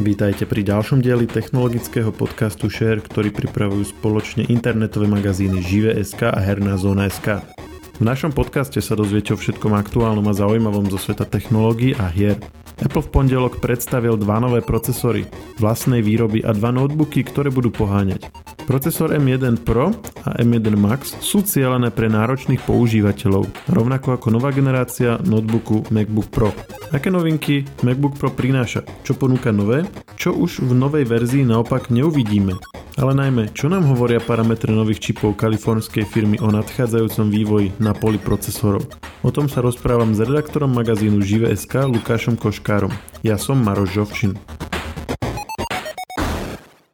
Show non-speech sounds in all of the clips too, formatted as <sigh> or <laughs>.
Vítajte pri ďalšom dieli technologického podcastu Share, ktorý pripravujú spoločne internetové magazíny Žive.sk a Herná zóna.sk. V našom podcaste sa dozviete o všetkom aktuálnom a zaujímavom zo sveta technológií a hier. Apple v pondelok predstavil dva nové procesory vlastnej výroby a dva notebooky, ktoré budú poháňať. Procesor M1 Pro a M1 Max sú cieľené pre náročných používateľov, rovnako ako nová generácia notebooku MacBook Pro. Aké novinky MacBook Pro prináša? Čo ponúka nové? Čo už v novej verzii naopak neuvidíme? Ale najmä, čo nám hovoria parametre nových čipov kalifornskej firmy o nadchádzajúcom vývoji na poli procesorov? O tom sa rozprávam s redaktorom magazínu Žive.sk Lukášom Koškárom. Ja som Maroš Žovčin.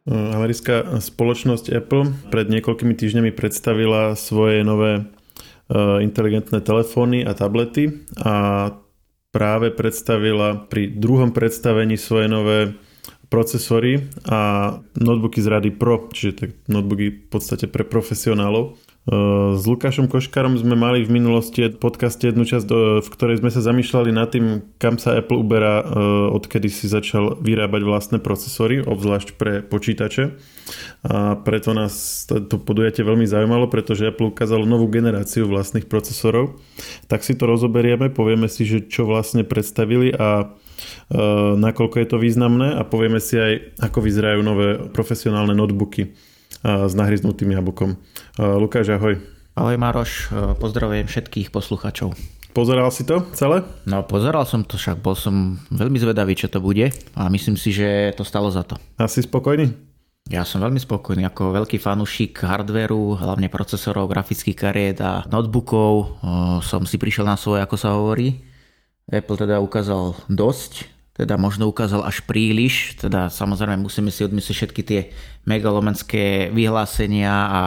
Americká spoločnosť Apple pred niekoľkými týždňami predstavila svoje nové e, inteligentné telefóny a tablety a práve predstavila pri druhom predstavení svoje nové procesory a notebooky z rady Pro, čiže tak notebooky v podstate pre profesionálov. S Lukášom Koškarom sme mali v minulosti podcaste jednu časť, v ktorej sme sa zamýšľali nad tým, kam sa Apple uberá, odkedy si začal vyrábať vlastné procesory, obzvlášť pre počítače. A preto nás to podujatie veľmi zaujímalo, pretože Apple ukázalo novú generáciu vlastných procesorov. Tak si to rozoberieme, povieme si, že čo vlastne predstavili a nakoľko je to významné a povieme si aj, ako vyzerajú nové profesionálne notebooky s nahryznutým jablkom. Lukáš, ahoj. Ahoj Maroš, pozdravujem všetkých posluchačov. Pozeral si to celé? No pozeral som to, však bol som veľmi zvedavý, čo to bude a myslím si, že to stalo za to. A si spokojný? Ja som veľmi spokojný, ako veľký fanúšik hardveru, hlavne procesorov, grafických kariet a notebookov. Som si prišiel na svoje, ako sa hovorí. Apple teda ukázal dosť, teda možno ukázal až príliš, teda samozrejme musíme si odmyslieť všetky tie megalomenské vyhlásenia a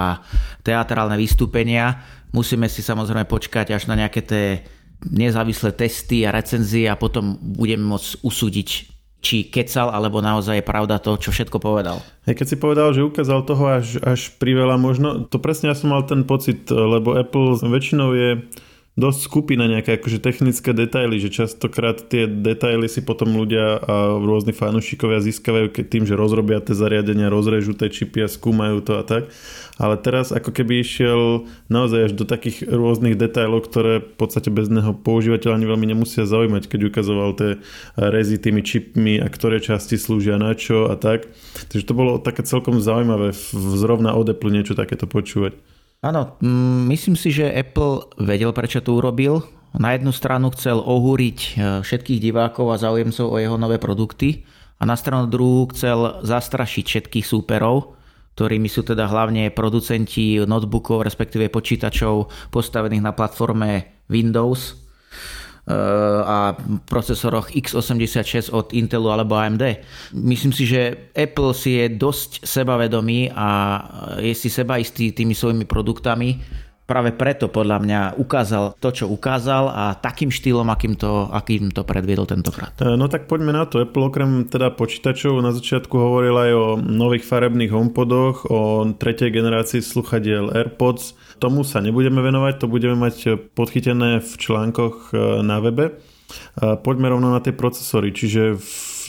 teatrálne vystúpenia. Musíme si samozrejme počkať až na nejaké tie nezávislé testy a recenzie a potom budeme môcť usúdiť, či kecal, alebo naozaj je pravda to, čo všetko povedal. Hej, keď si povedal, že ukázal toho až, až priveľa možno, to presne ja som mal ten pocit, lebo Apple väčšinou je dosť skupí na nejaké akože technické detaily, že častokrát tie detaily si potom ľudia a rôzni fanúšikovia získavajú tým, že rozrobia tie zariadenia, rozrežú tie čipy a skúmajú to a tak. Ale teraz ako keby išiel naozaj až do takých rôznych detailov, ktoré v podstate bez neho používateľa ani veľmi nemusia zaujímať, keď ukazoval tie rezy tými čipmi a ktoré časti slúžia na čo a tak. Takže to bolo také celkom zaujímavé zrovna od Apple niečo takéto počúvať. Áno, mm, myslím si, že Apple vedel, prečo to urobil. Na jednu stranu chcel ohúriť e, všetkých divákov a záujemcov o jeho nové produkty a na stranu druhú chcel zastrašiť všetkých súperov, ktorými sú teda hlavne producenti notebookov, respektíve počítačov postavených na platforme Windows a procesoroch x86 od Intelu alebo AMD. Myslím si, že Apple si je dosť sebavedomý a je si sebaistý tými svojimi produktami. Práve preto podľa mňa ukázal to, čo ukázal a takým štýlom, akým to, akým to predviedol tentokrát. E, no tak poďme na to. Apple okrem teda počítačov na začiatku hovoril aj o nových farebných homepodoch, o tretej generácii sluchadiel AirPods, Tomu sa nebudeme venovať, to budeme mať podchytené v článkoch e, na webe. Poďme rovno na tie procesory, čiže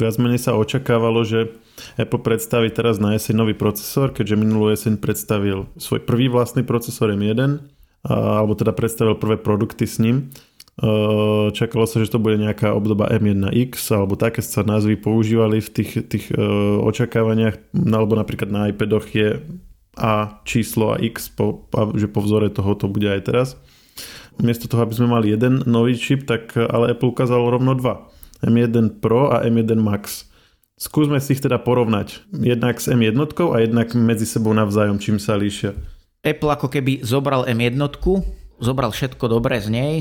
viac menej sa očakávalo, že Apple predstaví teraz na jeseň nový procesor, keďže minulú jeseň predstavil svoj prvý vlastný procesor M1, alebo teda predstavil prvé produkty s ním. Čakalo sa, že to bude nejaká obdoba M1X, alebo také sa názvy používali v tých, tých e, očakávaniach, alebo napríklad na iPadoch je a číslo a x, po, že po vzore toho to bude aj teraz. Miesto toho, aby sme mali jeden nový čip, tak ale Apple ukázal rovno dva. M1 Pro a M1 Max. Skúsme si ich teda porovnať. Jednak s M1 a jednak medzi sebou navzájom, čím sa líšia. Apple ako keby zobral M1, zobral všetko dobré z nej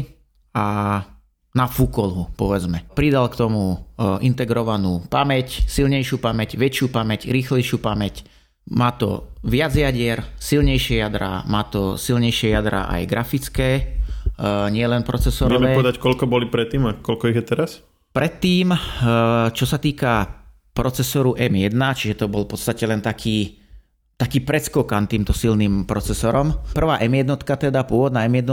a nafúkol ho, povedzme. Pridal k tomu e, integrovanú pamäť, silnejšiu pamäť, väčšiu pamäť, rýchlejšiu pamäť, má to viac jadier, silnejšie jadra, má to silnejšie jadra aj grafické, e, nie len procesorové. Vieme povedať, koľko boli predtým a koľko ich je teraz? Predtým, e, čo sa týka procesoru M1, čiže to bol v podstate len taký, taký predskokan týmto silným procesorom. Prvá M1, teda pôvodná M1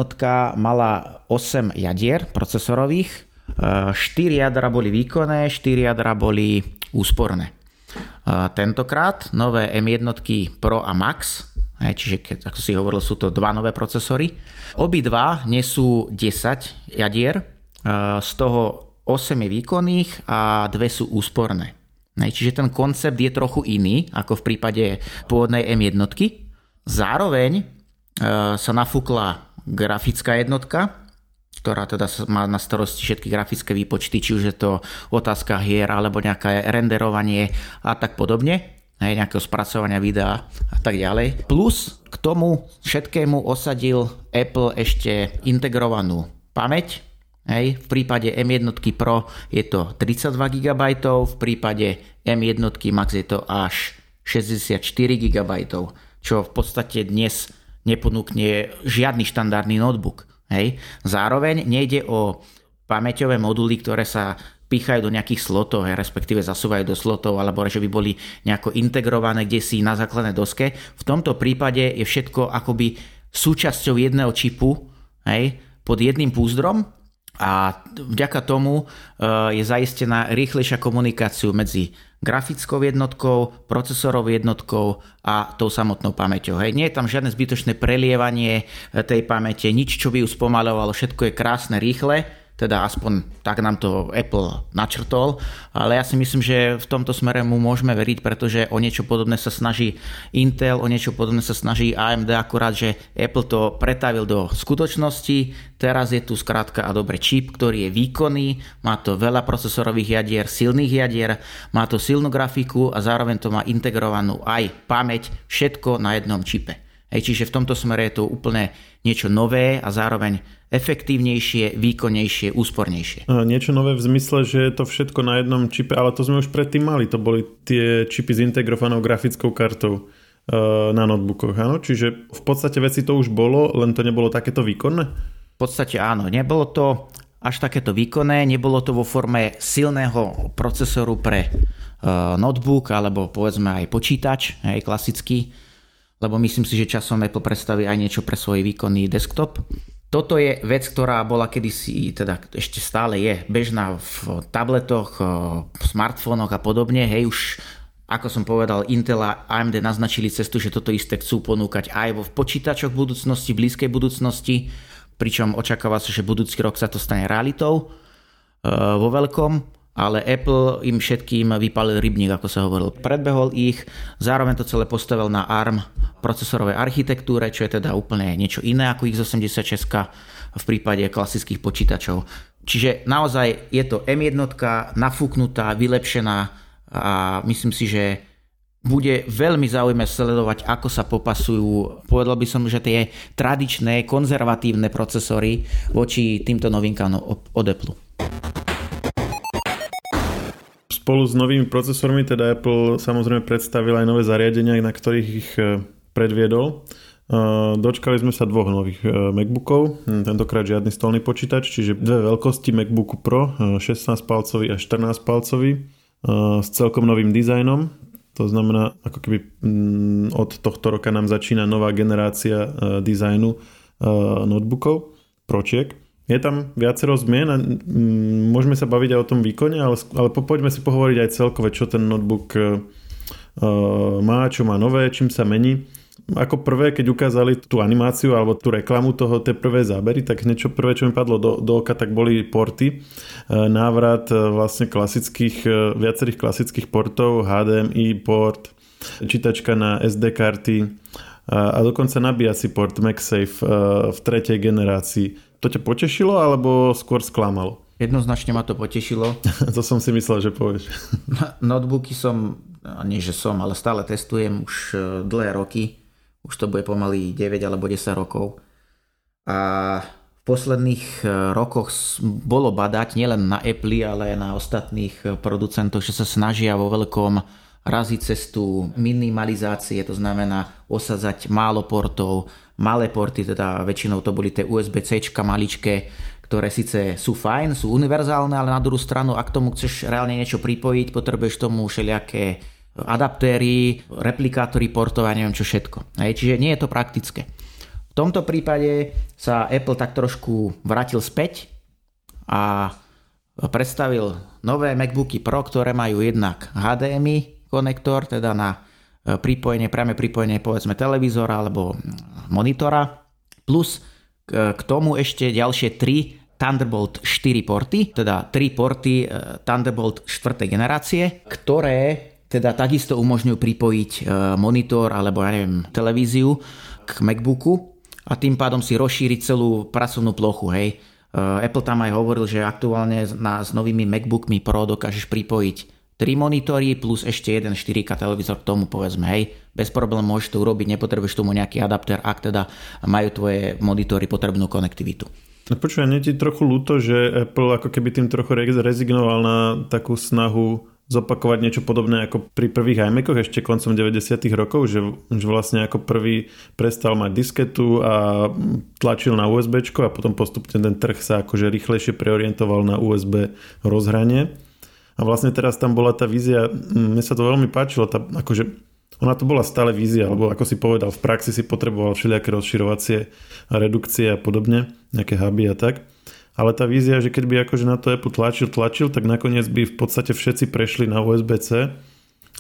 mala 8 jadier procesorových, 4 e, jadra boli výkonné, 4 jadra boli úsporné. Tentokrát nové M1 Pro a Max, čiže keď, ako si hovoril, sú to dva nové procesory. Obidva nesú 10 jadier, z toho 8 je výkonných a dve sú úsporné. Čiže ten koncept je trochu iný ako v prípade pôvodnej M1. Zároveň sa nafúkla grafická jednotka, ktorá teda má na starosti všetky grafické výpočty, či už je to otázka hier alebo nejaké renderovanie a tak podobne, hej, nejakého spracovania videa a tak ďalej. Plus k tomu všetkému osadil Apple ešte integrovanú pamäť, Hej, v prípade M1 Pro je to 32 GB, v prípade M1 Max je to až 64 GB, čo v podstate dnes neponúkne žiadny štandardný notebook. Hej. Zároveň nejde o pamäťové moduly, ktoré sa pichajú do nejakých slotov, hej, respektíve zasúvajú do slotov, alebo že by boli nejako integrované kde si na základnej doske. V tomto prípade je všetko akoby súčasťou jedného čipu hej, pod jedným púzdrom a vďaka tomu e, je zaistená rýchlejšia komunikáciu medzi grafickou jednotkou, procesorovou jednotkou a tou samotnou pamäťou. Hej. Nie je tam žiadne zbytočné prelievanie e, tej pamäte, nič, čo by ju spomalovalo, všetko je krásne, rýchle teda aspoň tak nám to Apple načrtol, ale ja si myslím, že v tomto smere mu môžeme veriť, pretože o niečo podobné sa snaží Intel, o niečo podobné sa snaží AMD, akurát, že Apple to pretavil do skutočnosti, teraz je tu skrátka a dobre čip, ktorý je výkonný, má to veľa procesorových jadier, silných jadier, má to silnú grafiku a zároveň to má integrovanú aj pamäť, všetko na jednom čipe. Hej, čiže v tomto smere je to úplne niečo nové a zároveň efektívnejšie, výkonnejšie, úspornejšie. Niečo nové v zmysle, že je to všetko na jednom čipe, ale to sme už predtým mali. To boli tie čipy s integrovanou grafickou kartou na notebookoch, áno? Čiže v podstate veci to už bolo, len to nebolo takéto výkonné? V podstate áno, nebolo to až takéto výkonné, nebolo to vo forme silného procesoru pre notebook alebo povedzme aj počítač, aj klasický, lebo myslím si, že časom Apple predstaví aj niečo pre svoj výkonný desktop. Toto je vec, ktorá bola kedysi, teda ešte stále je bežná v tabletoch, v smartfónoch a podobne. Hej, už ako som povedal, Intel a AMD naznačili cestu, že toto isté chcú ponúkať aj vo počítačoch budúcnosti, v blízkej budúcnosti, pričom očakáva sa, že budúci rok sa to stane realitou e, vo veľkom ale Apple im všetkým vypalil rybník, ako sa hovoril. Predbehol ich, zároveň to celé postavil na ARM procesorovej architektúre, čo je teda úplne niečo iné ako x86 v prípade klasických počítačov. Čiže naozaj je to M1 nafúknutá, vylepšená a myslím si, že bude veľmi zaujímavé sledovať, ako sa popasujú, povedal by som, že tie tradičné, konzervatívne procesory voči týmto novinkám od Apple. Spolu s novými procesormi teda Apple samozrejme predstavil aj nové zariadenia, na ktorých ich e, predviedol. E, dočkali sme sa dvoch nových e, MacBookov, tentokrát žiadny stolný počítač, čiže dve veľkosti MacBooku Pro, 16 palcový a 14 palcový s celkom novým dizajnom. To znamená, ako keby mm, od tohto roka nám začína nová generácia dizajnu notebookov, pročiek. Je tam viacero zmien a mm, môžeme sa baviť aj o tom výkone, ale, ale poďme si pohovoriť aj celkové, čo ten notebook uh, má, čo má nové, čím sa mení. Ako prvé, keď ukázali tú animáciu alebo tú reklamu toho, tie prvé zábery, tak niečo prvé, čo mi padlo do, do oka, tak boli porty. Návrat vlastne klasických, viacerých klasických portov, HDMI port, čítačka na SD karty a dokonca nabíjací port MagSafe v tretej generácii to ťa potešilo alebo skôr sklamalo? Jednoznačne ma to potešilo. <laughs> to som si myslel, že povieš. Notebooky som, nie že som, ale stále testujem už e, dlhé roky. Už to bude pomaly 9 alebo 10 rokov. A v posledných e, rokoch bolo badať nielen na Apple, ale aj na ostatných e, producentov, že sa snažia vo veľkom raziť cestu minimalizácie, to znamená osadzať málo portov, malé porty, teda väčšinou to boli tie USB-C maličké, ktoré síce sú fajn, sú univerzálne, ale na druhú stranu, ak tomu chceš reálne niečo pripojiť, potrebuješ tomu všelijaké adaptéry, replikátory portov a neviem čo všetko. Hej, čiže nie je to praktické. V tomto prípade sa Apple tak trošku vrátil späť a predstavil nové MacBooky Pro, ktoré majú jednak HDMI konektor, teda na e, pripojenie, priame pripojenie povedzme televízora alebo monitora, plus k tomu ešte ďalšie 3 Thunderbolt 4 porty, teda 3 porty e, Thunderbolt 4. generácie, ktoré teda takisto umožňujú pripojiť e, monitor alebo ja neviem, televíziu k MacBooku a tým pádom si rozšíriť celú pracovnú plochu, hej. Apple tam aj hovoril, že aktuálne na, s novými MacBookmi Pro dokážeš pripojiť 3 monitory plus ešte jeden 4K televízor k tomu povedzme, hej, bez problémov môžeš to urobiť, nepotrebuješ tomu nejaký adapter, ak teda majú tvoje monitory potrebnú konektivitu. No počúvaj, nie ti trochu ľúto, že Apple ako keby tým trochu rezignoval na takú snahu zopakovať niečo podobné ako pri prvých iMacoch ešte koncom 90 rokov, že, že vlastne ako prvý prestal mať disketu a tlačil na USB a potom postupne ten trh sa akože rýchlejšie preorientoval na USB rozhranie. A vlastne teraz tam bola tá vízia, mne sa to veľmi páčilo, tá, akože ona to bola stále vízia, alebo ako si povedal, v praxi si potreboval všelijaké rozširovacie a redukcie a podobne, nejaké huby a tak. Ale tá vízia, že keď akože na to Apple tlačil, tlačil, tak nakoniec by v podstate všetci prešli na USB-C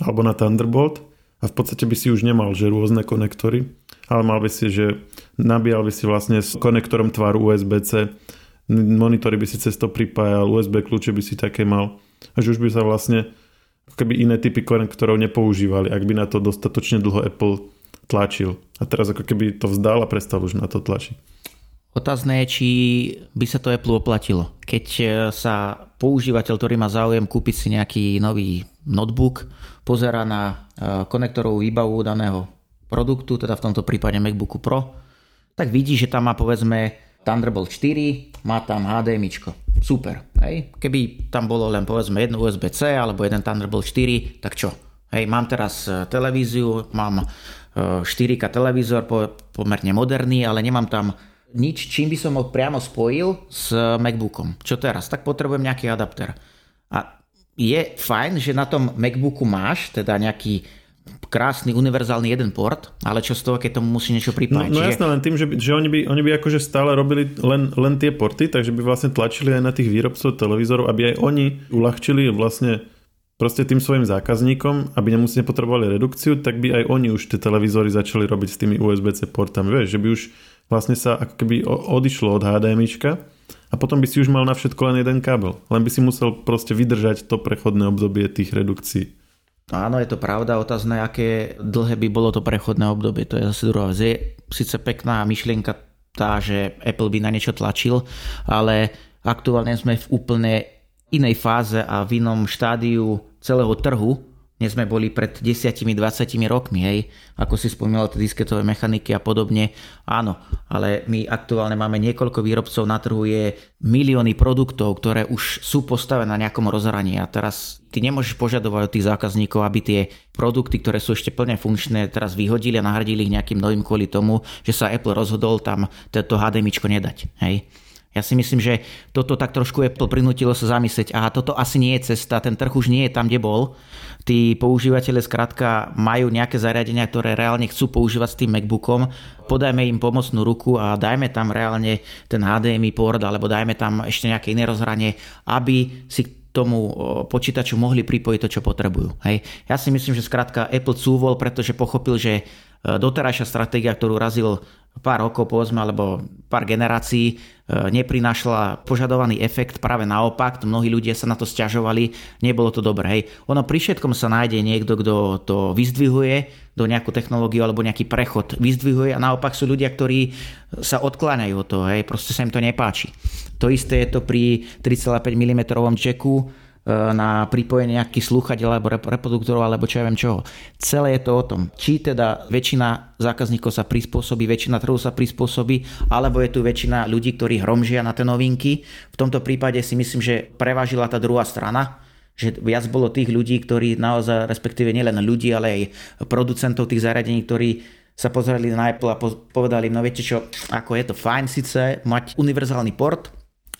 alebo na Thunderbolt a v podstate by si už nemal, že rôzne konektory, ale mal by si, že nabíjal by si vlastne s konektorom tvaru USB-C, monitory by si cez to pripájal, USB kľúče by si také mal že už by sa vlastne keby iné typy konektorov nepoužívali, ak by na to dostatočne dlho Apple tlačil. A teraz ako keby to vzdal a prestal už na to tlačiť. Otázne je, či by sa to Apple oplatilo. Keď e, sa používateľ, ktorý má záujem kúpiť si nejaký nový notebook, pozera na e, konektorovú výbavu daného produktu, teda v tomto prípade MacBooku Pro, tak vidí, že tam má povedzme Thunderbolt 4, má tam HDMI super. Hej. Keby tam bolo len povedzme jedno USB-C alebo jeden Thunderbolt 4, tak čo? Hej, mám teraz e, televíziu, mám 4K e, televízor, pomerne moderný, ale nemám tam nič, čím by som ho priamo spojil s MacBookom. Čo teraz? Tak potrebujem nejaký adapter. A je fajn, že na tom MacBooku máš teda nejaký krásny univerzálny jeden port, ale čo z toho, keď tomu musí niečo pripájať? No, no jasné, len tým, že, by, že oni, by, oni by akože stále robili len, len tie porty, takže by vlastne tlačili aj na tých výrobcov televízorov, aby aj oni uľahčili vlastne proste tým svojim zákazníkom, aby nemuseli potrebovali redukciu, tak by aj oni už tie televízory začali robiť s tými USB-C portami. Vieš, že by už vlastne sa ako keby odišlo od HDMIčka a potom by si už mal na všetko len jeden kábel. Len by si musel proste vydržať to prechodné obdobie tých redukcií. Áno, je to pravda, otázne, aké dlhé by bolo to prechodné obdobie, to je zase druhá vec. Je síce pekná myšlienka tá, že Apple by na niečo tlačil, ale aktuálne sme v úplne inej fáze a v inom štádiu celého trhu, než sme boli pred 10-20 rokmi, hej, ako si spomínal, tie disketové mechaniky a podobne. Áno, ale my aktuálne máme niekoľko výrobcov na trhu, je milióny produktov, ktoré už sú postavené na nejakom rozhraní a teraz ty nemôžeš požadovať od tých zákazníkov, aby tie produkty, ktoré sú ešte plne funkčné, teraz vyhodili a nahradili ich nejakým novým kvôli tomu, že sa Apple rozhodol tam tento HDMI nedať. Hej. Ja si myslím, že toto tak trošku Apple prinútilo sa zamyslieť, aha, toto asi nie je cesta, ten trh už nie je tam, kde bol. Tí používateľe skrátka majú nejaké zariadenia, ktoré reálne chcú používať s tým MacBookom, podajme im pomocnú ruku a dajme tam reálne ten HDMI port, alebo dajme tam ešte nejaké iné rozhranie, aby si tomu počítaču mohli pripojiť to, čo potrebujú. Hej. Ja si myslím, že skrátka Apple cúvol, pretože pochopil, že e, doterajšia stratégia, ktorú razil pár rokov, povedzme, alebo pár generácií, E, neprinášala požadovaný efekt, práve naopak, mnohí ľudia sa na to stiažovali, nebolo to dobré. Hej. Ono pri všetkom sa nájde niekto, kto to vyzdvihuje, do nejakú technológiu alebo nejaký prechod vyzdvihuje a naopak sú ľudia, ktorí sa odkláňajú od toho, hej, proste sa im to nepáči. To isté je to pri 3,5 mm E, na pripojenie nejakých slúchadiel alebo reproduktorov alebo čo ja viem čoho. Celé je to o tom, či teda väčšina zákazníkov sa prispôsobí, väčšina trhu sa prispôsobí, alebo je tu väčšina ľudí, ktorí hromžia na tie novinky. V tomto prípade si myslím, že prevážila tá druhá strana, že viac bolo tých ľudí, ktorí naozaj, respektíve nielen ľudí, ale aj producentov tých zariadení, ktorí sa pozreli na Apple a povedali, no viete čo, ako je to fajn síce mať univerzálny port,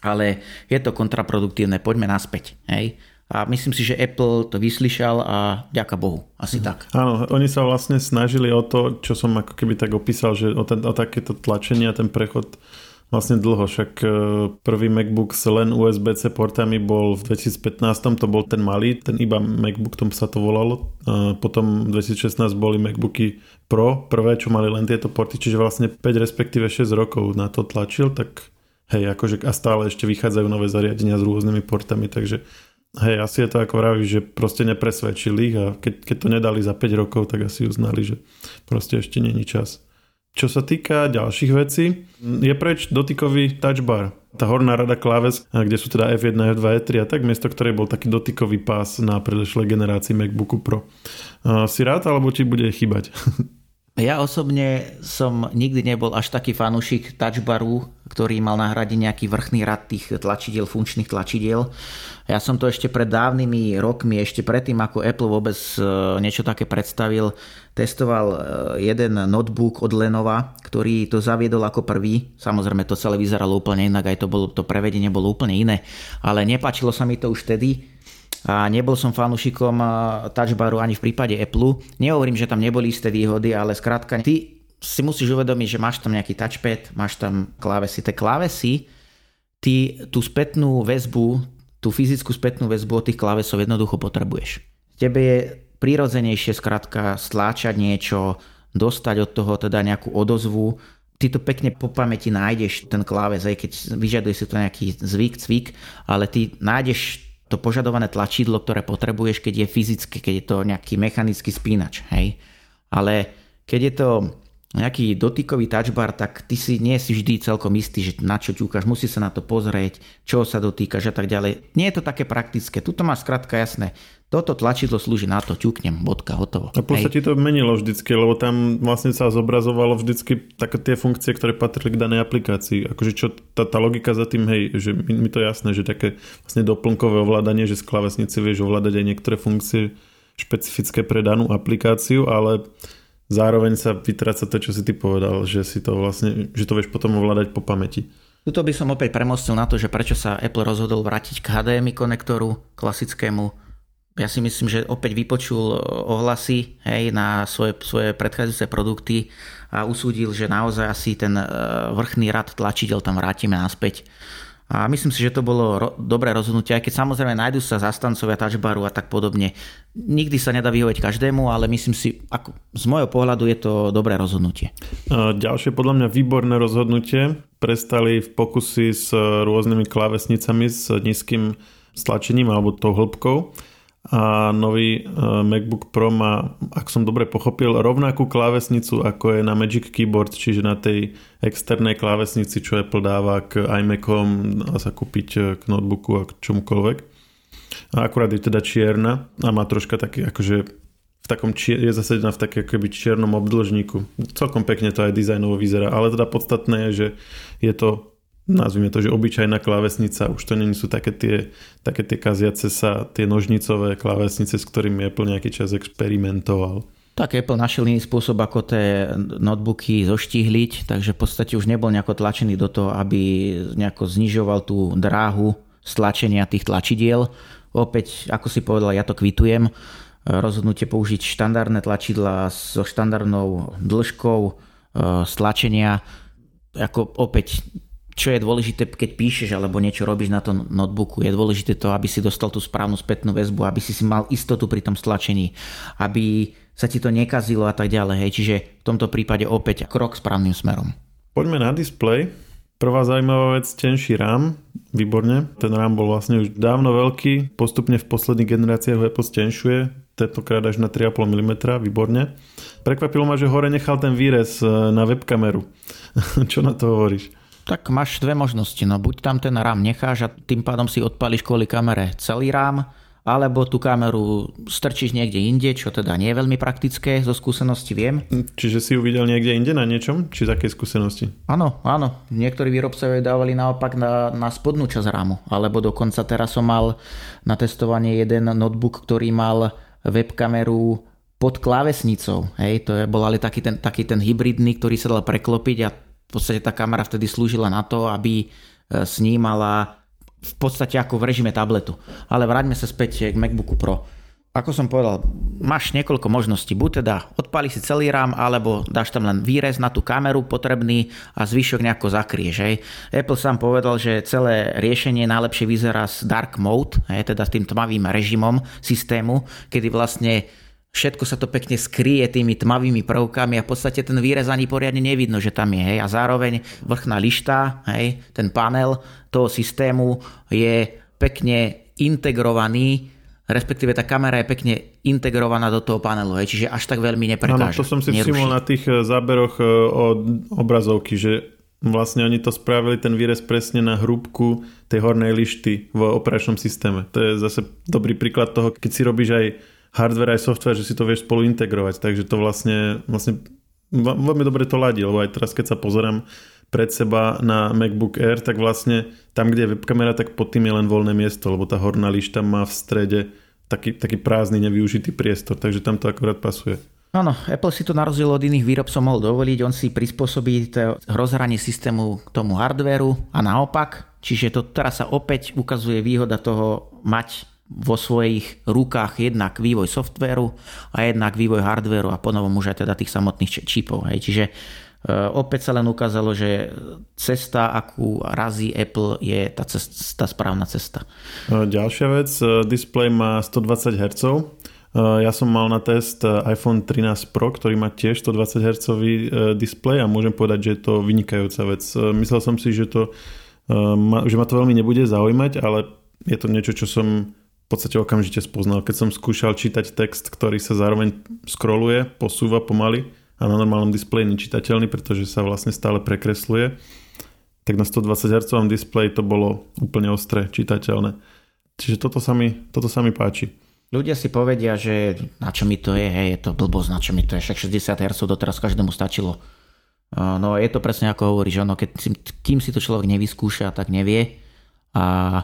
ale je to kontraproduktívne, poďme naspäť. Hej? A myslím si, že Apple to vyslyšal a ďaká Bohu. Asi tak. Áno, oni sa vlastne snažili o to, čo som ako keby tak opísal, že o, ten, o takéto tlačenie a ten prechod vlastne dlho, však e, prvý MacBook s len USB-C portami bol v 2015, to bol ten malý, ten iba MacBook, tom sa to volalo. Potom v 2016 boli MacBooky Pro, prvé, čo mali len tieto porty, čiže vlastne 5 respektíve 6 rokov na to tlačil, tak hej, akože a stále ešte vychádzajú nové zariadenia s rôznymi portami, takže Hej, asi je to ako vraví, že proste nepresvedčili ich a keď, keď to nedali za 5 rokov, tak asi uznali, že proste ešte není čas. Čo sa týka ďalších vecí, je preč dotykový touch bar. Tá horná rada kláves, kde sú teda F1, F2, F3 a tak, miesto ktorej bol taký dotykový pás na predošlej generácii MacBooku Pro. Si rád, alebo ti bude chýbať? <laughs> Ja osobne som nikdy nebol až taký fanúšik touchbaru, ktorý mal nahradiť nejaký vrchný rad tých tlačidiel, funkčných tlačidiel. Ja som to ešte pred dávnymi rokmi, ešte predtým ako Apple vôbec e, niečo také predstavil, testoval e, jeden notebook od Lenova, ktorý to zaviedol ako prvý. Samozrejme to celé vyzeralo úplne inak, aj to, bolo, to prevedenie bolo úplne iné, ale nepáčilo sa mi to už vtedy a nebol som fanúšikom touchbaru ani v prípade Apple. Nehovorím, že tam neboli isté výhody, ale skrátka ty si musíš uvedomiť, že máš tam nejaký touchpad, máš tam klávesy. Tie klávesy, ty tú spätnú väzbu, tú fyzickú spätnú väzbu od tých klávesov jednoducho potrebuješ. Tebe je prirodzenejšie skrátka stláčať niečo, dostať od toho teda nejakú odozvu, ty to pekne po pamäti nájdeš, ten kláves, aj keď vyžaduje si to nejaký zvyk, cvik, ale ty nájdeš to požadované tlačidlo, ktoré potrebuješ, keď je fyzické, keď je to nejaký mechanický spínač. Hej? Ale keď je to nejaký dotykový touchbar, tak ty si nie si vždy celkom istý, že na čo ťúkaš, musí sa na to pozrieť, čo sa dotýkaš a tak ďalej. Nie je to také praktické. Tuto máš skrátka jasné. Toto tlačidlo slúži na to, ťuknem, bodka, hotovo. A plus sa ti to menilo vždycky, lebo tam vlastne sa zobrazovalo vždycky také tie funkcie, ktoré patrili k danej aplikácii. Akože čo tá, tá logika za tým, hej, že mi, mi to jasné, že také vlastne doplnkové ovládanie, že z klávesnice vieš ovládať aj niektoré funkcie špecifické pre danú aplikáciu, ale zároveň sa vytráca to, čo si ty povedal, že si to vlastne, že to vieš potom ovládať po pamäti. Tuto by som opäť premostil na to, že prečo sa Apple rozhodol vrátiť k HDMI konektoru klasickému. Ja si myslím, že opäť vypočul ohlasy hej, na svoje, svoje predchádzajúce produkty a usúdil, že naozaj asi ten e, vrchný rad tlačidel tam vrátime naspäť. A myslím si, že to bolo ro- dobré rozhodnutie, aj keď samozrejme nájdú sa zastancovia touchbaru a tak podobne. Nikdy sa nedá vyhovieť každému, ale myslím si, ako z môjho pohľadu je to dobré rozhodnutie. Ďalšie podľa mňa výborné rozhodnutie. Prestali v pokusy s rôznymi klávesnicami s nízkym stlačením alebo tou hĺbkou a nový e, MacBook Pro má, ak som dobre pochopil, rovnakú klávesnicu ako je na Magic Keyboard, čiže na tej externej klávesnici, čo Apple dáva k iMacom, a sa kúpiť e, k notebooku a k čomukoľvek. A akurát je teda čierna a má troška taký akože v takom čier, je zasadená v takej akoby čiernom obdĺžniku. Celkom pekne to aj dizajnovo vyzerá, ale teda podstatné je, že je to nazvime to, že obyčajná klávesnica, už to nie sú také tie, také tie kaziace sa, tie nožnicové klávesnice, s ktorými Apple nejaký čas experimentoval. Tak Apple našiel iný spôsob, ako tie notebooky zoštihliť, takže v podstate už nebol nejako tlačený do toho, aby nejako znižoval tú dráhu stlačenia tých tlačidiel. Opäť, ako si povedal, ja to kvitujem. Rozhodnutie použiť štandardné tlačidla so štandardnou dĺžkou e, stlačenia ako opäť čo je dôležité, keď píšeš alebo niečo robíš na tom notebooku, je dôležité to, aby si dostal tú správnu spätnú väzbu, aby si si mal istotu pri tom stlačení, aby sa ti to nekazilo a tak ďalej. Hej. Čiže v tomto prípade opäť krok správnym smerom. Poďme na displej. Prvá zaujímavá vec, tenší RAM, výborne. Ten RAM bol vlastne už dávno veľký, postupne v posledných generáciách ho Apple stenšuje, tentokrát až na 3,5 mm, výborne. Prekvapilo ma, že hore nechal ten výrez eh, na webkameru. <laughs> Čo na to hovoríš? Tak máš dve možnosti. No buď tam ten RAM necháš a tým pádom si odpališ kvôli kamere celý RAM, alebo tú kameru strčíš niekde inde, čo teda nie je veľmi praktické, zo skúsenosti viem. Čiže si ju videl niekde inde na niečom? Či akej skúsenosti? Áno, áno. Niektorí výrobcovia dávali naopak na, na spodnú časť rámu. Alebo dokonca teraz som mal na testovanie jeden notebook, ktorý mal webkameru pod klávesnicou. Hej, to je, bol ale taký ten, taký ten hybridný, ktorý sa dal preklopiť a v podstate tá kamera vtedy slúžila na to, aby e, snímala v podstate ako v režime tabletu. Ale vráťme sa späť k MacBooku Pro. ako som povedal, máš niekoľko možností. Buď teda odpali si celý rám, alebo dáš tam len výrez na tú kameru potrebný a zvyšok nejako zakrieš. Hej. Apple sám povedal, že celé riešenie najlepšie vyzerá s dark mode, hej, teda s tým tmavým režimom systému, kedy vlastne všetko sa to pekne skrie tými tmavými prvkami a v podstate ten výrez ani poriadne nevidno, že tam je. Hej. A zároveň vrchná lišta, hej, ten panel toho systému je pekne integrovaný respektíve tá kamera je pekne integrovaná do toho panelu, hej, čiže až tak veľmi neprekáža. Áno, to som si všimol na tých e, záberoch e, od obrazovky, že vlastne oni to spravili ten výrez presne na hrúbku tej hornej lišty v operačnom systéme. To je zase dobrý príklad toho, keď si robíš aj hardware aj software, že si to vieš spolu integrovať, takže to vlastne, vlastne veľmi dobre to ladí, lebo aj teraz keď sa pozerám pred seba na MacBook Air, tak vlastne tam, kde je webkamera, tak pod tým je len voľné miesto, lebo tá horná lišta má v strede taký, taký prázdny, nevyužitý priestor, takže tam to akorát pasuje. Áno, Apple si to na rozdiel od iných výrobcov mohol dovoliť, on si prispôsobí to rozhranie systému k tomu hardvéru a naopak, čiže to teraz sa opäť ukazuje výhoda toho mať vo svojich rukách jednak vývoj softvéru a jednak vývoj hardvéru a ponovom už aj teda tých samotných čipov. Hej. Čiže Eh, opäť sa len ukázalo, že cesta, akú razí Apple, je tá, cesta, tá správna cesta. Eh, ďalšia vec, eh, displej má 120 Hz. Ja som mal na test iPhone 13 Pro, ktorý má tiež 120 Hz displej a môžem povedať, že je to vynikajúca vec. Myslel som si, že, to, že ma to veľmi nebude zaujímať, ale je to niečo, čo som v podstate okamžite spoznal. Keď som skúšal čítať text, ktorý sa zároveň scrolluje, posúva pomaly, a na normálnom displeji nečitateľný, pretože sa vlastne stále prekresluje, tak na 120 Hz displeji to bolo úplne ostré, čitateľné. Čiže toto sa mi, toto sa mi páči. Ľudia si povedia, že na čo mi to je, hej, je to blbosť, na čo mi to je, však 60 Hz doteraz každému stačilo. No je to presne ako hovoríš, ono, keď kým si to človek nevyskúša, tak nevie. A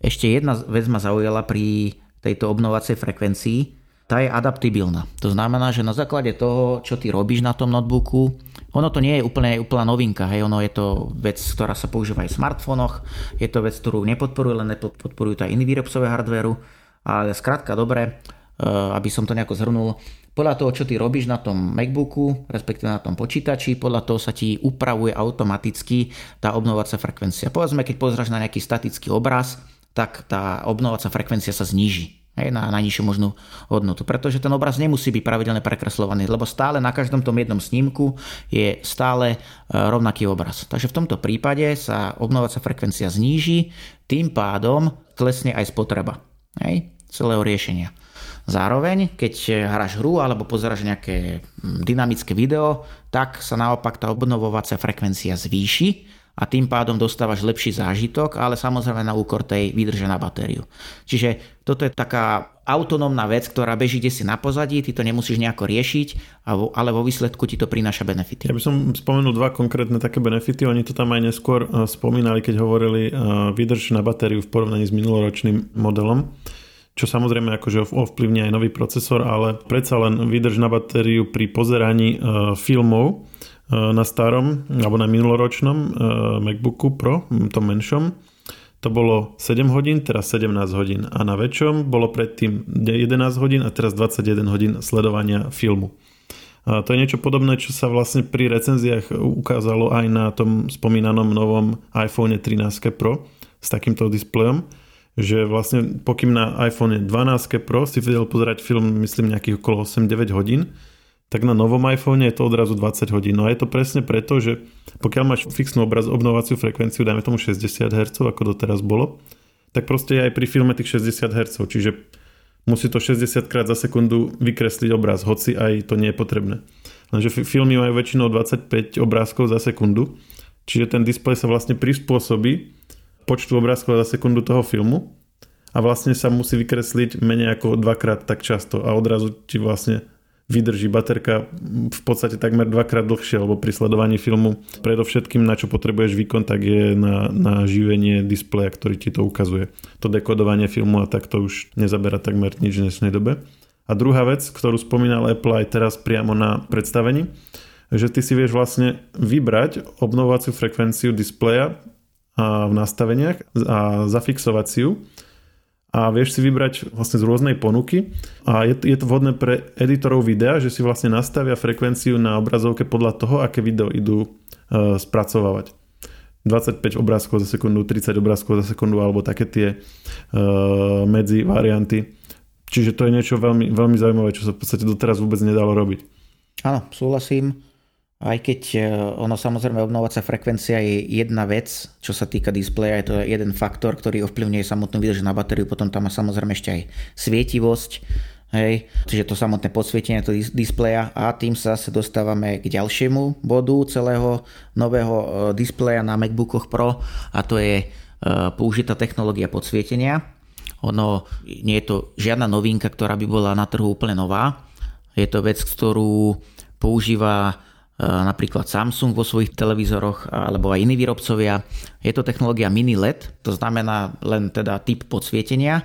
ešte jedna vec ma zaujala pri tejto obnovacej frekvencii, tá je adaptibilná. To znamená, že na základe toho, čo ty robíš na tom notebooku, ono to nie je úplne úplná novinka, hej, ono je to vec, ktorá sa používa aj v smartfónoch, je to vec, ktorú nepodporujú, len nepodporujú to aj iní výrobcové hardwareu, ale skrátka dobre, eh, aby som to nejako zhrnul, podľa toho, čo ty robíš na tom MacBooku, respektíve na tom počítači, podľa toho sa ti upravuje automaticky tá obnovacia frekvencia. Povedzme, keď pozráš na nejaký statický obraz, tak tá obnovacia frekvencia sa zníži na najnižšiu možnú hodnotu. Pretože ten obraz nemusí byť pravidelne prekreslovaný, lebo stále na každom tom jednom snímku je stále e, rovnaký obraz. Takže v tomto prípade sa obnovacia frekvencia zníži, tým pádom klesne aj spotreba hej, celého riešenia. Zároveň, keď hráš hru alebo pozeráš nejaké dynamické video, tak sa naopak tá obnovovacia frekvencia zvýši a tým pádom dostávaš lepší zážitok, ale samozrejme na úkor tej výdrže na batériu. Čiže toto je taká autonómna vec, ktorá beží si na pozadí, ty to nemusíš nejako riešiť, ale vo výsledku ti to prináša benefity. Ja by som spomenul dva konkrétne také benefity, oni to tam aj neskôr e, spomínali, keď hovorili e, výdrž na batériu v porovnaní s minuloročným modelom čo samozrejme akože ovplyvní aj nový procesor, ale predsa len vydrž na batériu pri pozeraní e, filmov Eh, na starom alebo na minuloročnom eh, MacBooku Pro, tom menšom, to bolo 7 hodín, teraz 17 hodín a na väčšom bolo predtým 11 hodín a teraz 21 hodín sledovania filmu. A to je niečo podobné, čo sa vlastne pri recenziách ukázalo aj na tom spomínanom novom iPhone 13 Pro s takýmto displejom, že vlastne pokým na iPhone 12 Pro si vedel pozerať film myslím nejakých okolo 8-9 hodín, tak na novom iPhone je to odrazu 20 hodín. No a je to presne preto, že pokiaľ máš fixnú obraz, obnovaciu frekvenciu, dajme tomu 60 Hz, ako doteraz bolo, tak proste je aj pri filme tých 60 Hz, čiže musí to 60 krát za sekundu vykresliť obraz, hoci aj to nie je potrebné. Lenže filmy majú väčšinou 25 obrázkov za sekundu, čiže ten displej sa vlastne prispôsobí počtu obrázkov za sekundu toho filmu a vlastne sa musí vykresliť menej ako dvakrát tak často a odrazu ti vlastne vydrží baterka v podstate takmer dvakrát dlhšie, lebo pri sledovaní filmu predovšetkým na čo potrebuješ výkon, tak je na, na živenie displeja, ktorý ti to ukazuje. To dekodovanie filmu a tak to už nezabera takmer nič v dnešnej dobe. A druhá vec, ktorú spomínal Apple aj teraz priamo na predstavení, že ty si vieš vlastne vybrať obnovovaciu frekvenciu displeja a v nastaveniach a zafixovať si ju a vieš si vybrať vlastne z rôznej ponuky a je, je to vhodné pre editorov videa, že si vlastne nastavia frekvenciu na obrazovke podľa toho, aké video idú uh, spracovávať. 25 obrázkov za sekundu, 30 obrázkov za sekundu alebo také tie uh, medzi varianty. Čiže to je niečo veľmi, veľmi zaujímavé, čo sa v podstate doteraz vôbec nedalo robiť. Áno, súhlasím. Aj keď e, ono samozrejme obnovacia frekvencia je jedna vec, čo sa týka displeja, je to jeden faktor, ktorý ovplyvňuje samotnú výdrž na batériu, potom tam má samozrejme ešte aj svietivosť, hej, čiže to samotné podsvietenie to displeja a tým sa zase dostávame k ďalšiemu bodu celého nového e, displeja na MacBookoch Pro a to je e, použitá technológia podsvietenia. Ono nie je to žiadna novinka, ktorá by bola na trhu úplne nová. Je to vec, ktorú používa napríklad Samsung vo svojich televízoroch alebo aj iní výrobcovia. Je to technológia mini LED, to znamená len teda typ podsvietenia. E,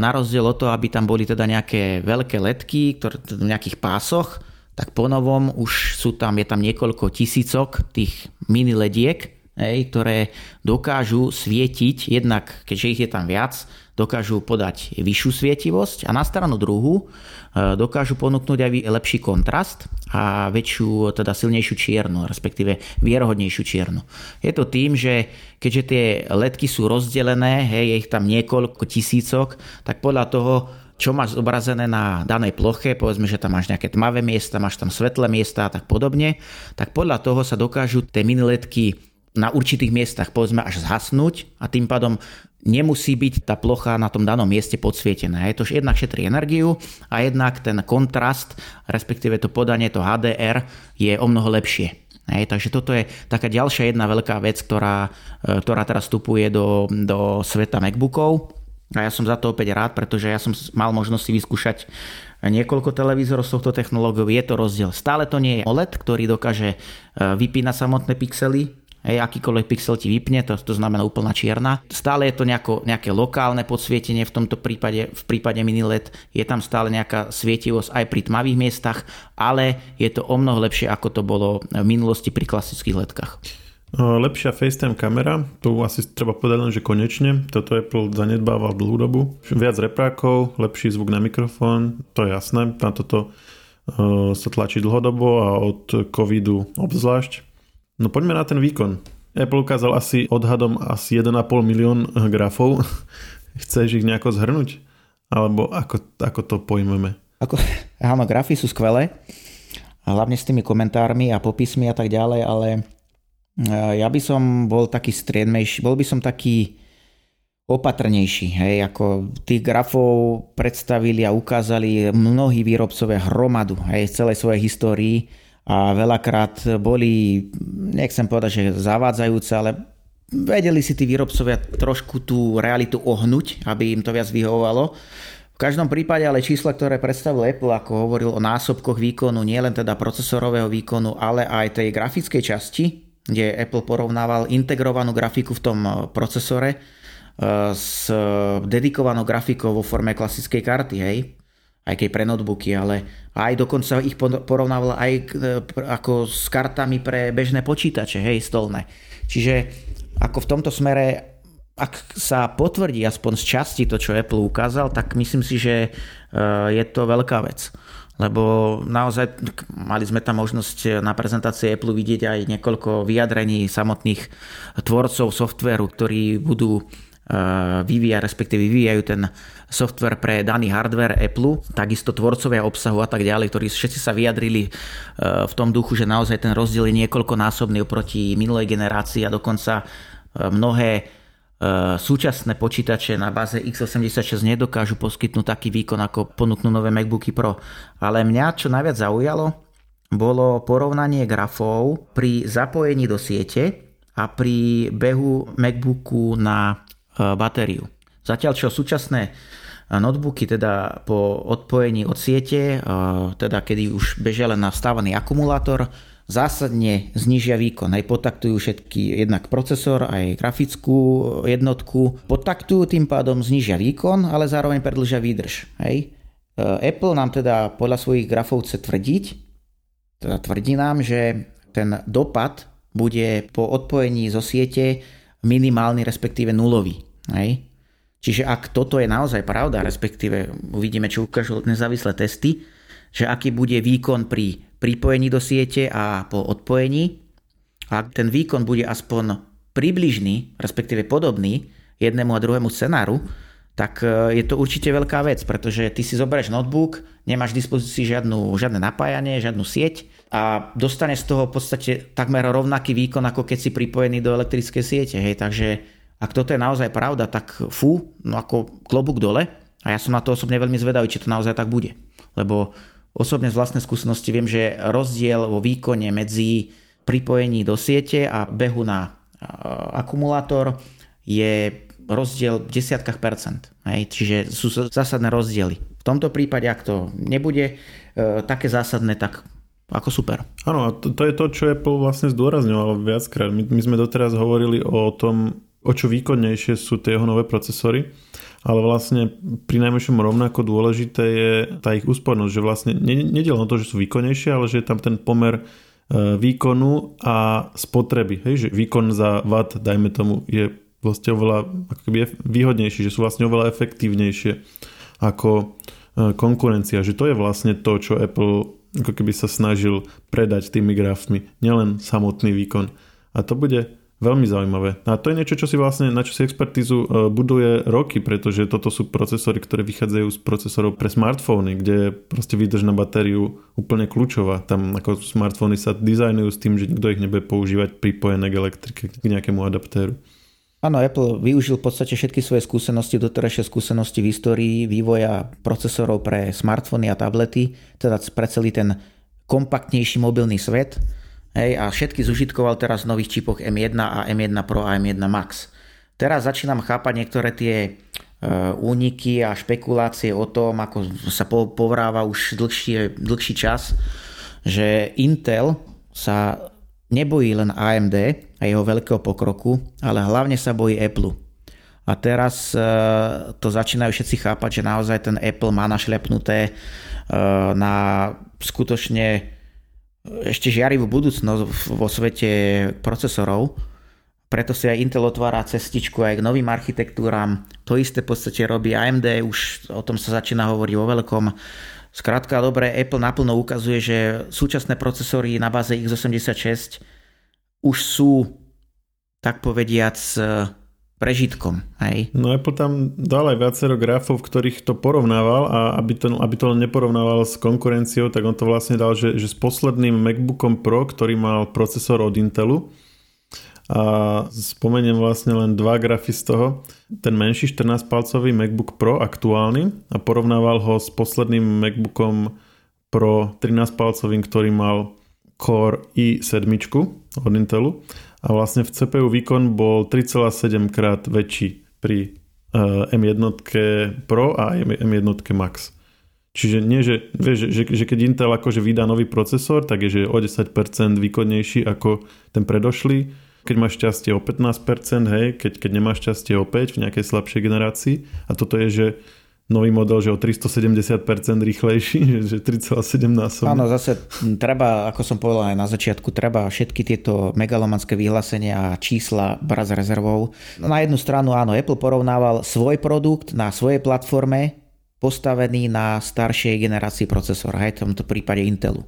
na rozdiel od toho, aby tam boli teda nejaké veľké ledky, ktoré v nejakých pásoch, tak po novom už sú tam, je tam niekoľko tisícok tých mini lediek, ktoré dokážu svietiť, jednak keďže ich je tam viac, dokážu podať vyššiu svietivosť a na stranu druhú e, dokážu ponúknuť aj lepší kontrast a väčšiu, teda silnejšiu čiernu, respektíve vierohodnejšiu čiernu. Je to tým, že keďže tie ledky sú rozdelené, hej, je ich tam niekoľko tisícok, tak podľa toho čo máš zobrazené na danej ploche, povedzme, že tam máš nejaké tmavé miesta, máš tam svetlé miesta a tak podobne, tak podľa toho sa dokážu tie miniletky na určitých miestach povedzme až zhasnúť a tým pádom nemusí byť tá plocha na tom danom mieste podsvietená. Je to jednak šetrí energiu a jednak ten kontrast, respektíve to podanie, to HDR je o mnoho lepšie. Hej, takže toto je taká ďalšia jedna veľká vec, ktorá, e, ktorá teraz vstupuje do, do sveta MacBookov. A ja som za to opäť rád, pretože ja som mal možnosť si vyskúšať niekoľko televízorov s touto technológiou. Je to rozdiel. Stále to nie je OLED, ktorý dokáže e, vypínať samotné pixely, Hej, akýkoľvek pixel ti vypne, to, to znamená úplná čierna. Stále je to nejako, nejaké lokálne podsvietenie v tomto prípade, v prípade mini LED je tam stále nejaká svietivosť aj pri tmavých miestach, ale je to o mnoho lepšie ako to bolo v minulosti pri klasických ledkách. Lepšia FaceTime kamera, tu asi treba povedať len, že konečne, toto Apple zanedbával dlhú dobu. Viac reprákov, lepší zvuk na mikrofón, to je jasné, na toto sa tlačí dlhodobo a od covidu obzvlášť. No poďme na ten výkon. Apple ukázal asi odhadom asi 1,5 milión grafov. <laughs> Chceš ich nejako zhrnúť? Alebo ako, ako to pojmeme? Ako, <laughs> áno, grafy sú skvelé. Hlavne s tými komentármi a popismi a tak ďalej, ale e, ja by som bol taký striedmejší, bol by som taký opatrnejší. Hej, ako tých grafov predstavili a ukázali mnohí výrobcovia hromadu hej, z celej svojej histórii a veľakrát boli, nechcem povedať, že zavádzajúce, ale vedeli si tí výrobcovia trošku tú realitu ohnúť, aby im to viac vyhovovalo. V každom prípade ale čísla, ktoré predstavil Apple, ako hovoril o násobkoch výkonu, nielen teda procesorového výkonu, ale aj tej grafickej časti, kde Apple porovnával integrovanú grafiku v tom eh, procesore eh, s dedikovanou grafikou vo forme klasickej karty, hej aj keď pre notebooky, ale aj dokonca ich porovnával aj e, ako s kartami pre bežné počítače, hej, stolné. Čiže ako v tomto smere, ak sa potvrdí aspoň z časti to, čo Apple ukázal, tak myslím si, že e, je to veľká vec. Lebo naozaj mali sme tam možnosť na prezentácii Apple vidieť aj niekoľko vyjadrení samotných tvorcov softvéru, ktorí budú vyvíja, respektíve vyvíjajú ten software pre daný hardware Apple, takisto tvorcovia obsahu a tak ďalej, ktorí všetci sa vyjadrili e, v tom duchu, že naozaj ten rozdiel je niekoľkonásobný oproti minulej generácii a dokonca e, mnohé súčasné počítače na báze x86 nedokážu poskytnúť taký výkon, ako ponúknú nové MacBooky Pro. Ale mňa čo najviac zaujalo, bolo porovnanie grafov pri zapojení do siete a pri behu MacBooku na Eh, batériu. Zatiaľ čo súčasné eh, notebooky teda po odpojení od siete, eh, teda kedy už bežia len nastavený akumulátor, zásadne znižia výkon. Aj potaktujú všetky jednak procesor, aj grafickú jednotku. Potaktujú tým pádom znižia výkon, ale zároveň predlžia výdrž. Hej. Apple nám teda podľa svojich grafov chce tvrdiť, teda tvrdí nám, že ten dopad bude po odpojení zo siete minimálny, respektíve nulový. Hej? Čiže ak toto je naozaj pravda, respektíve uvidíme, čo ukážu nezávislé testy, že aký bude výkon pri pripojení do siete a po odpojení, ak ten výkon bude aspoň približný, respektíve podobný jednému a druhému scenáru, tak e, je to určite veľká vec, pretože ty si zoberieš notebook, nemáš v dispozícii žiadnu, žiadne napájanie, žiadnu sieť a dostane z toho v podstate takmer rovnaký výkon, ako keď si pripojený do elektrickej siete. Hej. Takže ak toto je naozaj pravda, tak fú, no ako klobúk dole. A ja som na to osobne veľmi zvedavý, či to naozaj tak bude. Lebo osobne z vlastnej skúsenosti viem, že rozdiel vo výkone medzi pripojení do siete a behu na akumulátor je rozdiel v desiatkách percent. Hej? Čiže sú zásadné rozdiely. V tomto prípade, ak to nebude e, také zásadné, tak ako super. Áno, a to, to je to, čo Apple vlastne zdôrazňoval viackrát. My, my sme doteraz hovorili o tom, o čo výkonnejšie sú tie jeho nové procesory, ale vlastne pri najmenšom rovnako dôležité je tá ich úspornosť, že vlastne nediel o to, že sú výkonnejšie, ale že je tam ten pomer e, výkonu a spotreby. Hej, že výkon za watt, dajme tomu, je vlastne oveľa ako výhodnejší, že sú vlastne oveľa efektívnejšie ako e, konkurencia. Že to je vlastne to, čo Apple ako keby sa snažil predať tými grafmi. Nielen samotný výkon. A to bude Veľmi zaujímavé. A to je niečo, čo si vlastne, na čo si expertizu e, buduje roky, pretože toto sú procesory, ktoré vychádzajú z procesorov pre smartfóny, kde proste výdrž na batériu úplne kľúčová. Tam ako smartfóny sa dizajnujú s tým, že nikto ich nebude používať pripojené k elektrike, k nejakému adaptéru. Áno, Apple využil v podstate všetky svoje skúsenosti, doterajšie skúsenosti v histórii vývoja procesorov pre smartfóny a tablety, teda pre celý ten kompaktnejší mobilný svet Hej, a všetky zužitkoval teraz v nových čipoch M1 a M1 Pro a M1 Max. Teraz začínam chápať niektoré tie e, úniky a špekulácie o tom, ako sa povráva už dlhší, dlhší čas, že Intel sa nebojí len AMD a jeho veľkého pokroku, ale hlavne sa bojí Apple. A teraz e, to začínajú všetci chápať, že naozaj ten Apple má našlepnuté e, na skutočne ešte žiarivú budúcnosť vo svete procesorov, preto si aj Intel otvára cestičku aj k novým architektúram. To isté v podstate robí AMD, už o tom sa začína hovoriť vo veľkom. Skrátka, dobre, Apple naplno ukazuje, že súčasné procesory na báze x86 už sú, tak povediac, prežitkom. Hej? No Apple tam dal aj viacero grafov, ktorých to porovnával a aby to, aby to len neporovnával s konkurenciou, tak on to vlastne dal, že, že s posledným MacBookom Pro, ktorý mal procesor od Intelu, a spomeniem vlastne len dva grafy z toho. Ten menší 14-palcový MacBook Pro aktuálny a porovnával ho s posledným MacBookom Pro 13-palcovým, ktorý mal Core i7 od Intelu a vlastne v CPU výkon bol 3,7 krát väčší pri uh, M1 Pro a M1 Max. Čiže nie, že, vieš, že, že keď Intel akože vydá nový procesor, tak je že o 10% výkonnejší ako ten predošlý. Keď máš šťastie o 15%, hej, keď, keď nemáš šťastie o 5 v nejakej slabšej generácii. A toto je, že nový model, že o 370% rýchlejší, <laughs> že 3,7 násobne. Áno, zase treba, ako som povedal aj na začiatku, treba všetky tieto megalomanské vyhlásenia a čísla brať s rezervou. Na jednu stranu áno, Apple porovnával svoj produkt na svojej platforme postavený na staršej generácii procesora, aj v tomto prípade Intelu.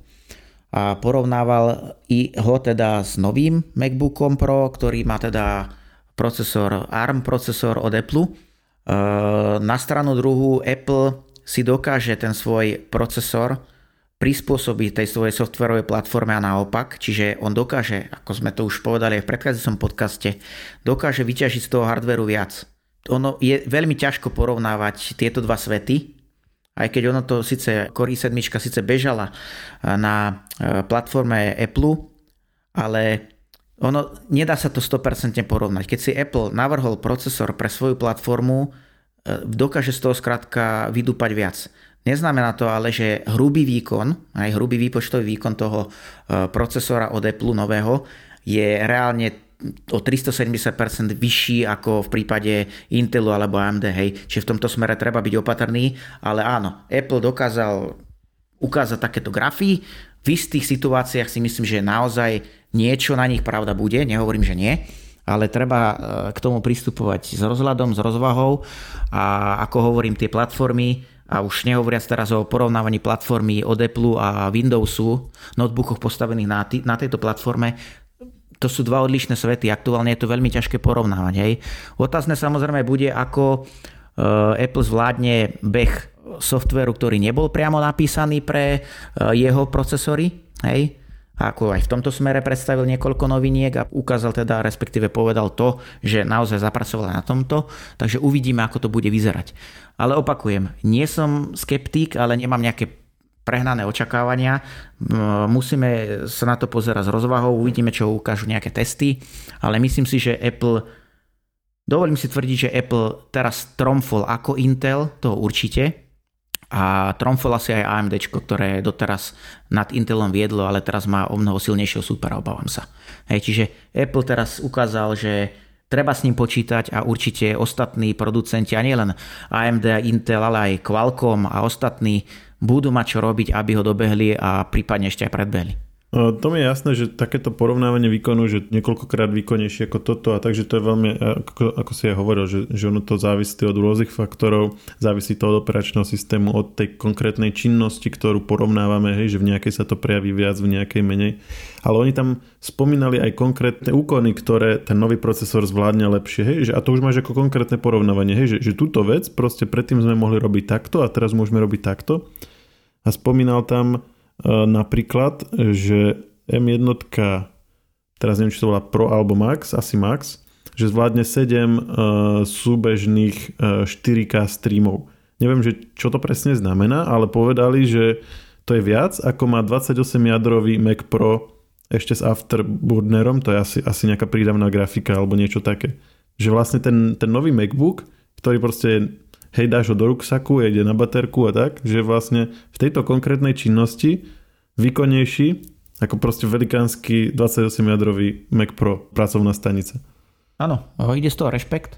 A porovnával i ho teda s novým MacBookom Pro, ktorý má teda procesor ARM procesor od Apple, na stranu druhú Apple si dokáže ten svoj procesor prispôsobiť tej svojej softwarovej platforme a naopak, čiže on dokáže, ako sme to už povedali aj v predchádzajúcom podcaste, dokáže vyťažiť z toho hardveru viac. Ono je veľmi ťažko porovnávať tieto dva svety, aj keď ono to síce, Core i7 síce bežala eh, na eh, platforme Apple, ale ono, nedá sa to 100% porovnať. Keď si Apple navrhol procesor pre svoju platformu, e, dokáže z toho skrátka vydúpať viac. Neznamená to ale, že hrubý výkon, aj hrubý výpočtový výkon toho e, procesora od Apple nového je reálne o 370% vyšší ako v prípade Intelu alebo AMD. Hej. Čiže v tomto smere treba byť opatrný, ale áno, Apple dokázal ukázať takéto grafy. V istých situáciách si myslím, že naozaj niečo na nich pravda bude, nehovorím, že nie, ale treba e, k tomu pristupovať s rozhľadom, s rozvahou a ako hovorím, tie platformy a už nehovoriac teraz o porovnávaní platformy od Apple a Windowsu, notebookoch postavených na, t- na tejto platforme, to sú dva odlišné svety. Aktuálne je to veľmi ťažké porovnávať. Hej. Otázne samozrejme bude, ako e, Apple zvládne beh softveru, ktorý nebol priamo napísaný pre e, jeho procesory. Hej ako aj v tomto smere predstavil niekoľko noviniek a ukázal teda, respektíve povedal to, že naozaj zapracoval na tomto, takže uvidíme, ako to bude vyzerať. Ale opakujem, nie som skeptík, ale nemám nejaké prehnané očakávania. Musíme sa na to pozerať s rozvahou, uvidíme, čo ukážu nejaké testy, ale myslím si, že Apple, dovolím si tvrdiť, že Apple teraz tromfol ako Intel, to určite, a tromfol asi aj AMD, ktoré doteraz nad Intelom viedlo, ale teraz má o mnoho silnejšieho supera, obávam sa. Hej, čiže Apple teraz ukázal, že treba s ním počítať a určite ostatní producenti, a nielen AMD Intel, ale aj Qualcomm a ostatní budú mať čo robiť, aby ho dobehli a prípadne ešte aj predbehli. To mi je jasné, že takéto porovnávanie výkonu, že niekoľkokrát výkonnejšie ako toto a takže to je veľmi, ako, ako si aj hovoril, že, že ono to závisí od rôznych faktorov, závisí to od operačného systému, od tej konkrétnej činnosti, ktorú porovnávame, hej, že v nejakej sa to prejaví viac, v nejakej menej. Ale oni tam spomínali aj konkrétne úkony, ktoré ten nový procesor zvládne lepšie, hej, že, a to už máš ako konkrétne porovnávanie, hej, že, že túto vec proste predtým sme mohli robiť takto a teraz môžeme robiť takto. A spomínal tam napríklad, že M1, teraz neviem, či to volá Pro alebo Max, asi Max, že zvládne 7 uh, e, súbežných uh, e, 4K streamov. Neviem, že čo to presne znamená, ale povedali, že to je viac, ako má 28-jadrový Mac Pro ešte s Afterburnerom, to je asi, asi nejaká prídavná grafika alebo niečo také. Že vlastne ten, ten nový MacBook, ktorý proste hej, dáš ho do ruksaku, ide na baterku a tak, že vlastne v tejto konkrétnej činnosti výkonnejší ako proste velikánsky 28-jadrový Mac Pro pracovná stanica. Áno, ide z toho rešpekt,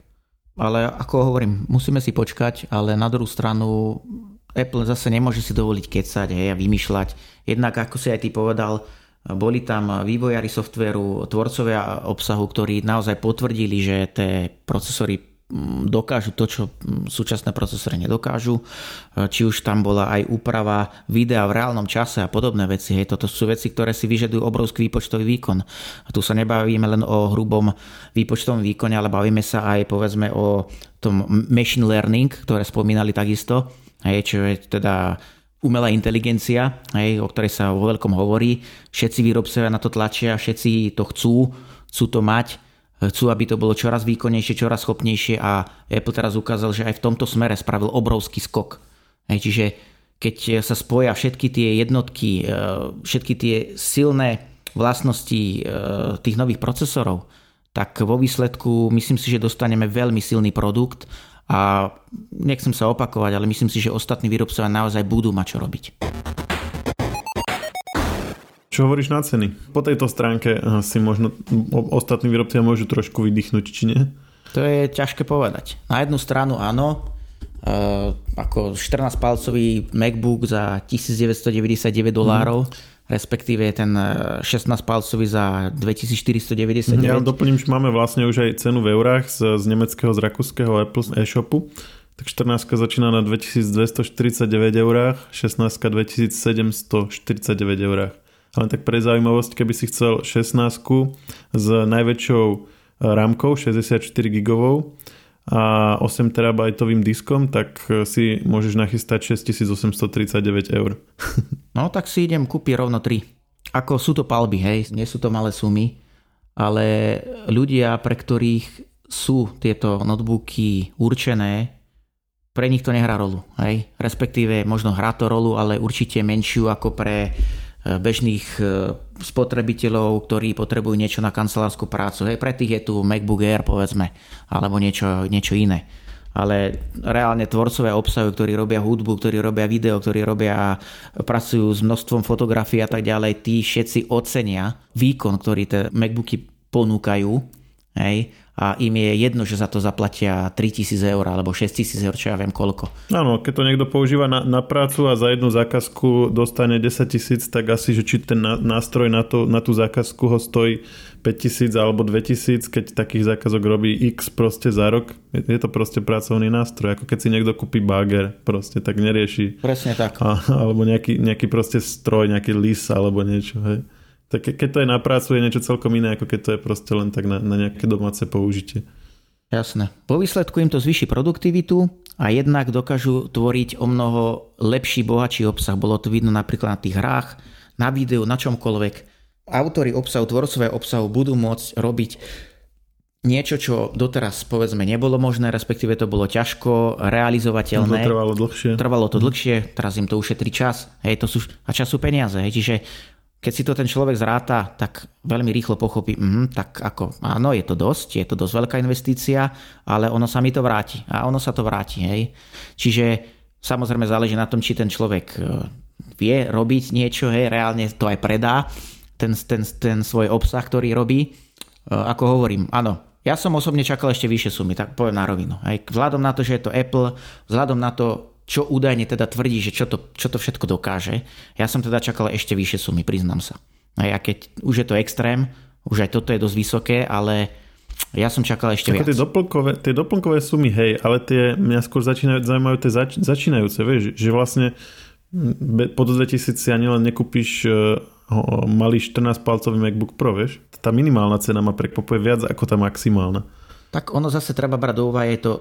ale ako hovorím, musíme si počkať, ale na druhú stranu Apple zase nemôže si dovoliť kecať hej, a vymýšľať. Jednak, ako si aj ty povedal, boli tam vývojári softveru, tvorcovia obsahu, ktorí naozaj potvrdili, že tie procesory dokážu to, čo súčasné procesory nedokážu. Či už tam bola aj úprava videa v reálnom čase a podobné veci. Hej, toto sú veci, ktoré si vyžadujú obrovský výpočtový výkon. A tu sa nebavíme len o hrubom výpočtovom výkone, ale bavíme sa aj povedzme o tom machine learning, ktoré spomínali takisto. Hej, čo je teda umelá inteligencia, hej, o ktorej sa vo veľkom hovorí. Všetci výrobcovia na to tlačia, všetci to chcú, chcú to mať chcú, aby to bolo čoraz výkonnejšie, čoraz schopnejšie a Apple teraz ukázal, že aj v tomto smere spravil obrovský skok. Hej, čiže keď sa spoja všetky tie jednotky, e, všetky tie silné vlastnosti e, tých nových procesorov, tak vo výsledku myslím si, že dostaneme veľmi silný produkt a nechcem sa opakovať, ale myslím si, že ostatní výrobcovia naozaj budú mať čo robiť. Čo hovoríš na ceny? Po tejto stránke eh, si možno ostatní výrobcia môžu trošku vydýchnuť, či nie? To je ťažké povedať. Na jednu stranu áno, uh, ako 14-palcový MacBook za 1999 dolárov, mm. respektíve ten 16-palcový eh, za 2499. Ja doplním, že máme vlastne už aj cenu v eurách z, z nemeckého, z rakúskeho Apple e-shopu. Tak 14 začína na 2249 eurách, 16 2749 eurách. Len tak pre zaujímavosť, keby si chcel 16 s najväčšou rámkou 64 gigovou a 8 terabajtovým diskom, tak si môžeš nachystať 6839 eur. <laughs> no tak si idem kúpiť rovno 3. Ako sú to palby, hej, nie sú to malé sumy, ale ľudia, pre ktorých sú tieto notebooky určené, pre nich to nehrá rolu, hej. Respektíve možno hrá to rolu, ale určite menšiu ako pre bežných e, spotrebiteľov, ktorí potrebujú niečo na kancelárskú prácu. Hej, pre tých je tu MacBook Air, povedzme, alebo niečo, niečo iné. Ale reálne tvorcovia obsahu, ktorí robia hudbu, ktorí robia video, ktorí robia, pracujú s množstvom fotografií a tak ďalej, tí všetci ocenia výkon, ktorý tie MacBooky ponúkajú. Hej, a im je jedno, že za to zaplatia 3000 eur alebo 6000 eur, čo ja viem koľko. Áno, keď to niekto používa na, na prácu a za jednu zákazku dostane 10 tisíc, tak asi, že či ten nástroj na, to, na tú zákazku ho stojí 5000 alebo 2000, keď takých zákazok robí x proste za rok, je to proste pracovný nástroj, ako keď si niekto kúpi bager, proste tak nerieši. Presne tak. A, alebo nejaký, nejaký proste stroj, nejaký lis alebo niečo, hej. Tak keď to je na prácu, je niečo celkom iné, ako keď to je proste len tak na, na nejaké domáce použitie. Jasné. Po výsledku im to zvýši produktivitu a jednak dokážu tvoriť o mnoho lepší, bohatší obsah. Bolo to vidno napríklad na tých hrách, na videu, na čomkoľvek. Autori obsahu, tvorcové obsahu budú môcť robiť niečo, čo doteraz povedzme nebolo možné, respektíve to bolo ťažko realizovateľné. To trvalo dlhšie. Trvalo to dlhšie, teraz im to ušetrí čas. Hej, to sú, a čas sú peniaze. Hej, čiže keď si to ten človek zráta, tak veľmi rýchlo pochopí, mm, tak ako, áno, je to dosť, je to dosť veľká investícia, ale ono sa mi to vráti. A ono sa to vráti, hej. Čiže samozrejme záleží na tom, či ten človek e, vie robiť niečo, hej, reálne to aj predá, ten, ten, ten svoj obsah, ktorý robí. E, ako hovorím, áno, ja som osobne čakal ešte vyššie sumy, tak poviem na rovinu. Hej. Vzhľadom na to, že je to Apple, vzhľadom na to, čo údajne teda tvrdí, že čo to, čo to všetko dokáže. Ja som teda čakal ešte vyššie sumy, priznám sa. A ja keď už je to extrém, už aj toto je dosť vysoké, ale ja som čakal ešte Ako viac. Tie doplnkové, tie doplnkové sumy, hej, ale tie mňa skôr začínajú, zaujímajú tie zač, začínajúce, vieš, že vlastne pod 2000 si ani len nekúpiš uh, malý 14-palcový MacBook Pro, vieš. Tá minimálna cena ma prekvapuje viac ako tá maximálna. Tak ono zase treba brať do úvahy, je to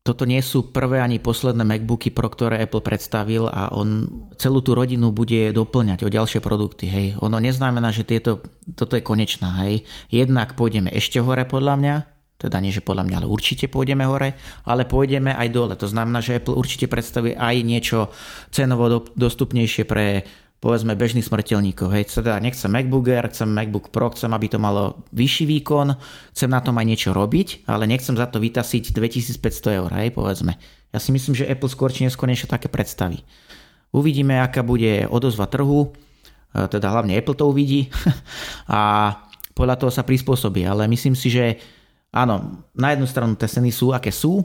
toto nie sú prvé ani posledné MacBooky Pro, ktoré Apple predstavil a on celú tú rodinu bude doplňať o ďalšie produkty. Hej. Ono neznamená, že tieto, toto je konečná. Hej. Jednak pôjdeme ešte hore podľa mňa, teda nie, že podľa mňa, ale určite pôjdeme hore, ale pôjdeme aj dole. To znamená, že Apple určite predstaví aj niečo cenovo dostupnejšie pre povedzme bežných smrteľníkov. Hej, teda nechcem MacBook Air, chcem MacBook Pro, chcem, aby to malo vyšší výkon, chcem na tom aj niečo robiť, ale nechcem za to vytasiť 2500 eur, hej, povedzme. Ja si myslím, že Apple skôr či neskôr niečo také predstaví. Uvidíme, aká bude odozva trhu, e, teda hlavne Apple to uvidí <laughs> a podľa toho sa prispôsobí, ale myslím si, že áno, na jednu stranu tie ceny sú, aké sú,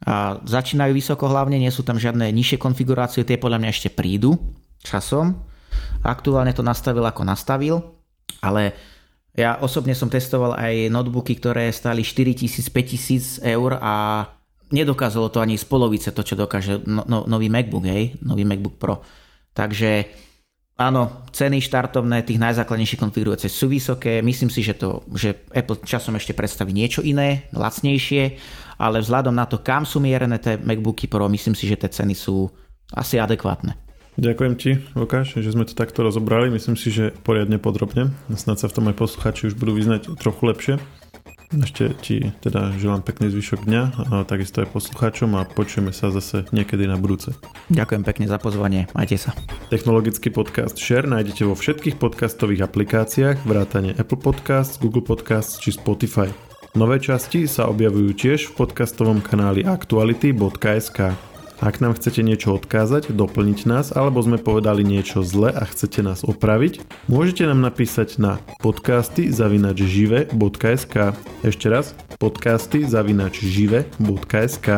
a začínajú vysoko hlavne, nie sú tam žiadne nižšie konfigurácie, tie podľa mňa ešte prídu časom, Aktuálne to nastavil ako nastavil, ale ja osobne som testoval aj notebooky, ktoré stali 4000-5000 eur a nedokázalo to ani z polovice to, čo dokáže no, no, nový MacBook, hej, nový MacBook Pro. Takže áno, ceny štartovné tých najzákladnejších konfigurácií sú vysoké. Myslím si, že, to, že Apple časom ešte predstaví niečo iné, lacnejšie, ale vzhľadom na to, kam sú mierené tie MacBooky Pro, myslím si, že tie ceny sú asi adekvátne. Ďakujem ti, Lukáš, že sme to takto rozobrali. Myslím si, že poriadne podrobne. Snad sa v tom aj posluchači už budú vyznať trochu lepšie. Ešte ti teda želám pekný zvyšok dňa a takisto aj poslucháčom a počujeme sa zase niekedy na budúce. Ďakujem pekne za pozvanie, majte sa. Technologický podcast Share nájdete vo všetkých podcastových aplikáciách vrátane Apple Podcasts, Google Podcasts či Spotify. Nové časti sa objavujú tiež v podcastovom kanáli aktuality.sk. Ak nám chcete niečo odkázať, doplniť nás, alebo sme povedali niečo zle a chcete nás opraviť, môžete nám napísať na podcasty zavinačžive.sk Ešte raz, podcasty zavinačžive.sk